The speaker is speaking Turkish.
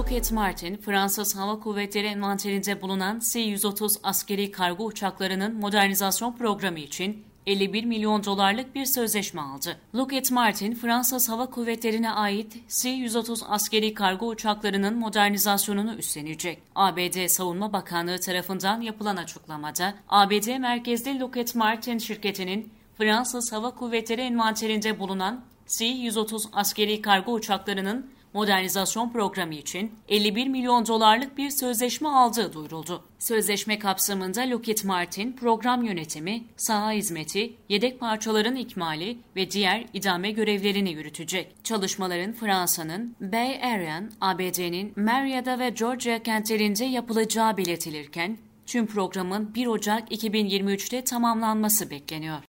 Lockheed Martin, Fransız Hava Kuvvetleri envanterinde bulunan C-130 askeri kargo uçaklarının modernizasyon programı için 51 milyon dolarlık bir sözleşme aldı. Lockheed Martin, Fransız Hava Kuvvetleri'ne ait C-130 askeri kargo uçaklarının modernizasyonunu üstlenecek. ABD Savunma Bakanlığı tarafından yapılan açıklamada, ABD merkezli Lockheed Martin şirketinin Fransız Hava Kuvvetleri envanterinde bulunan C-130 askeri kargo uçaklarının modernizasyon programı için 51 milyon dolarlık bir sözleşme aldığı duyuruldu. Sözleşme kapsamında Lockheed Martin program yönetimi, saha hizmeti, yedek parçaların ikmali ve diğer idame görevlerini yürütecek. Çalışmaların Fransa'nın Bay Area, ABD'nin Marietta ve Georgia kentlerinde yapılacağı belirtilirken, tüm programın 1 Ocak 2023'te tamamlanması bekleniyor.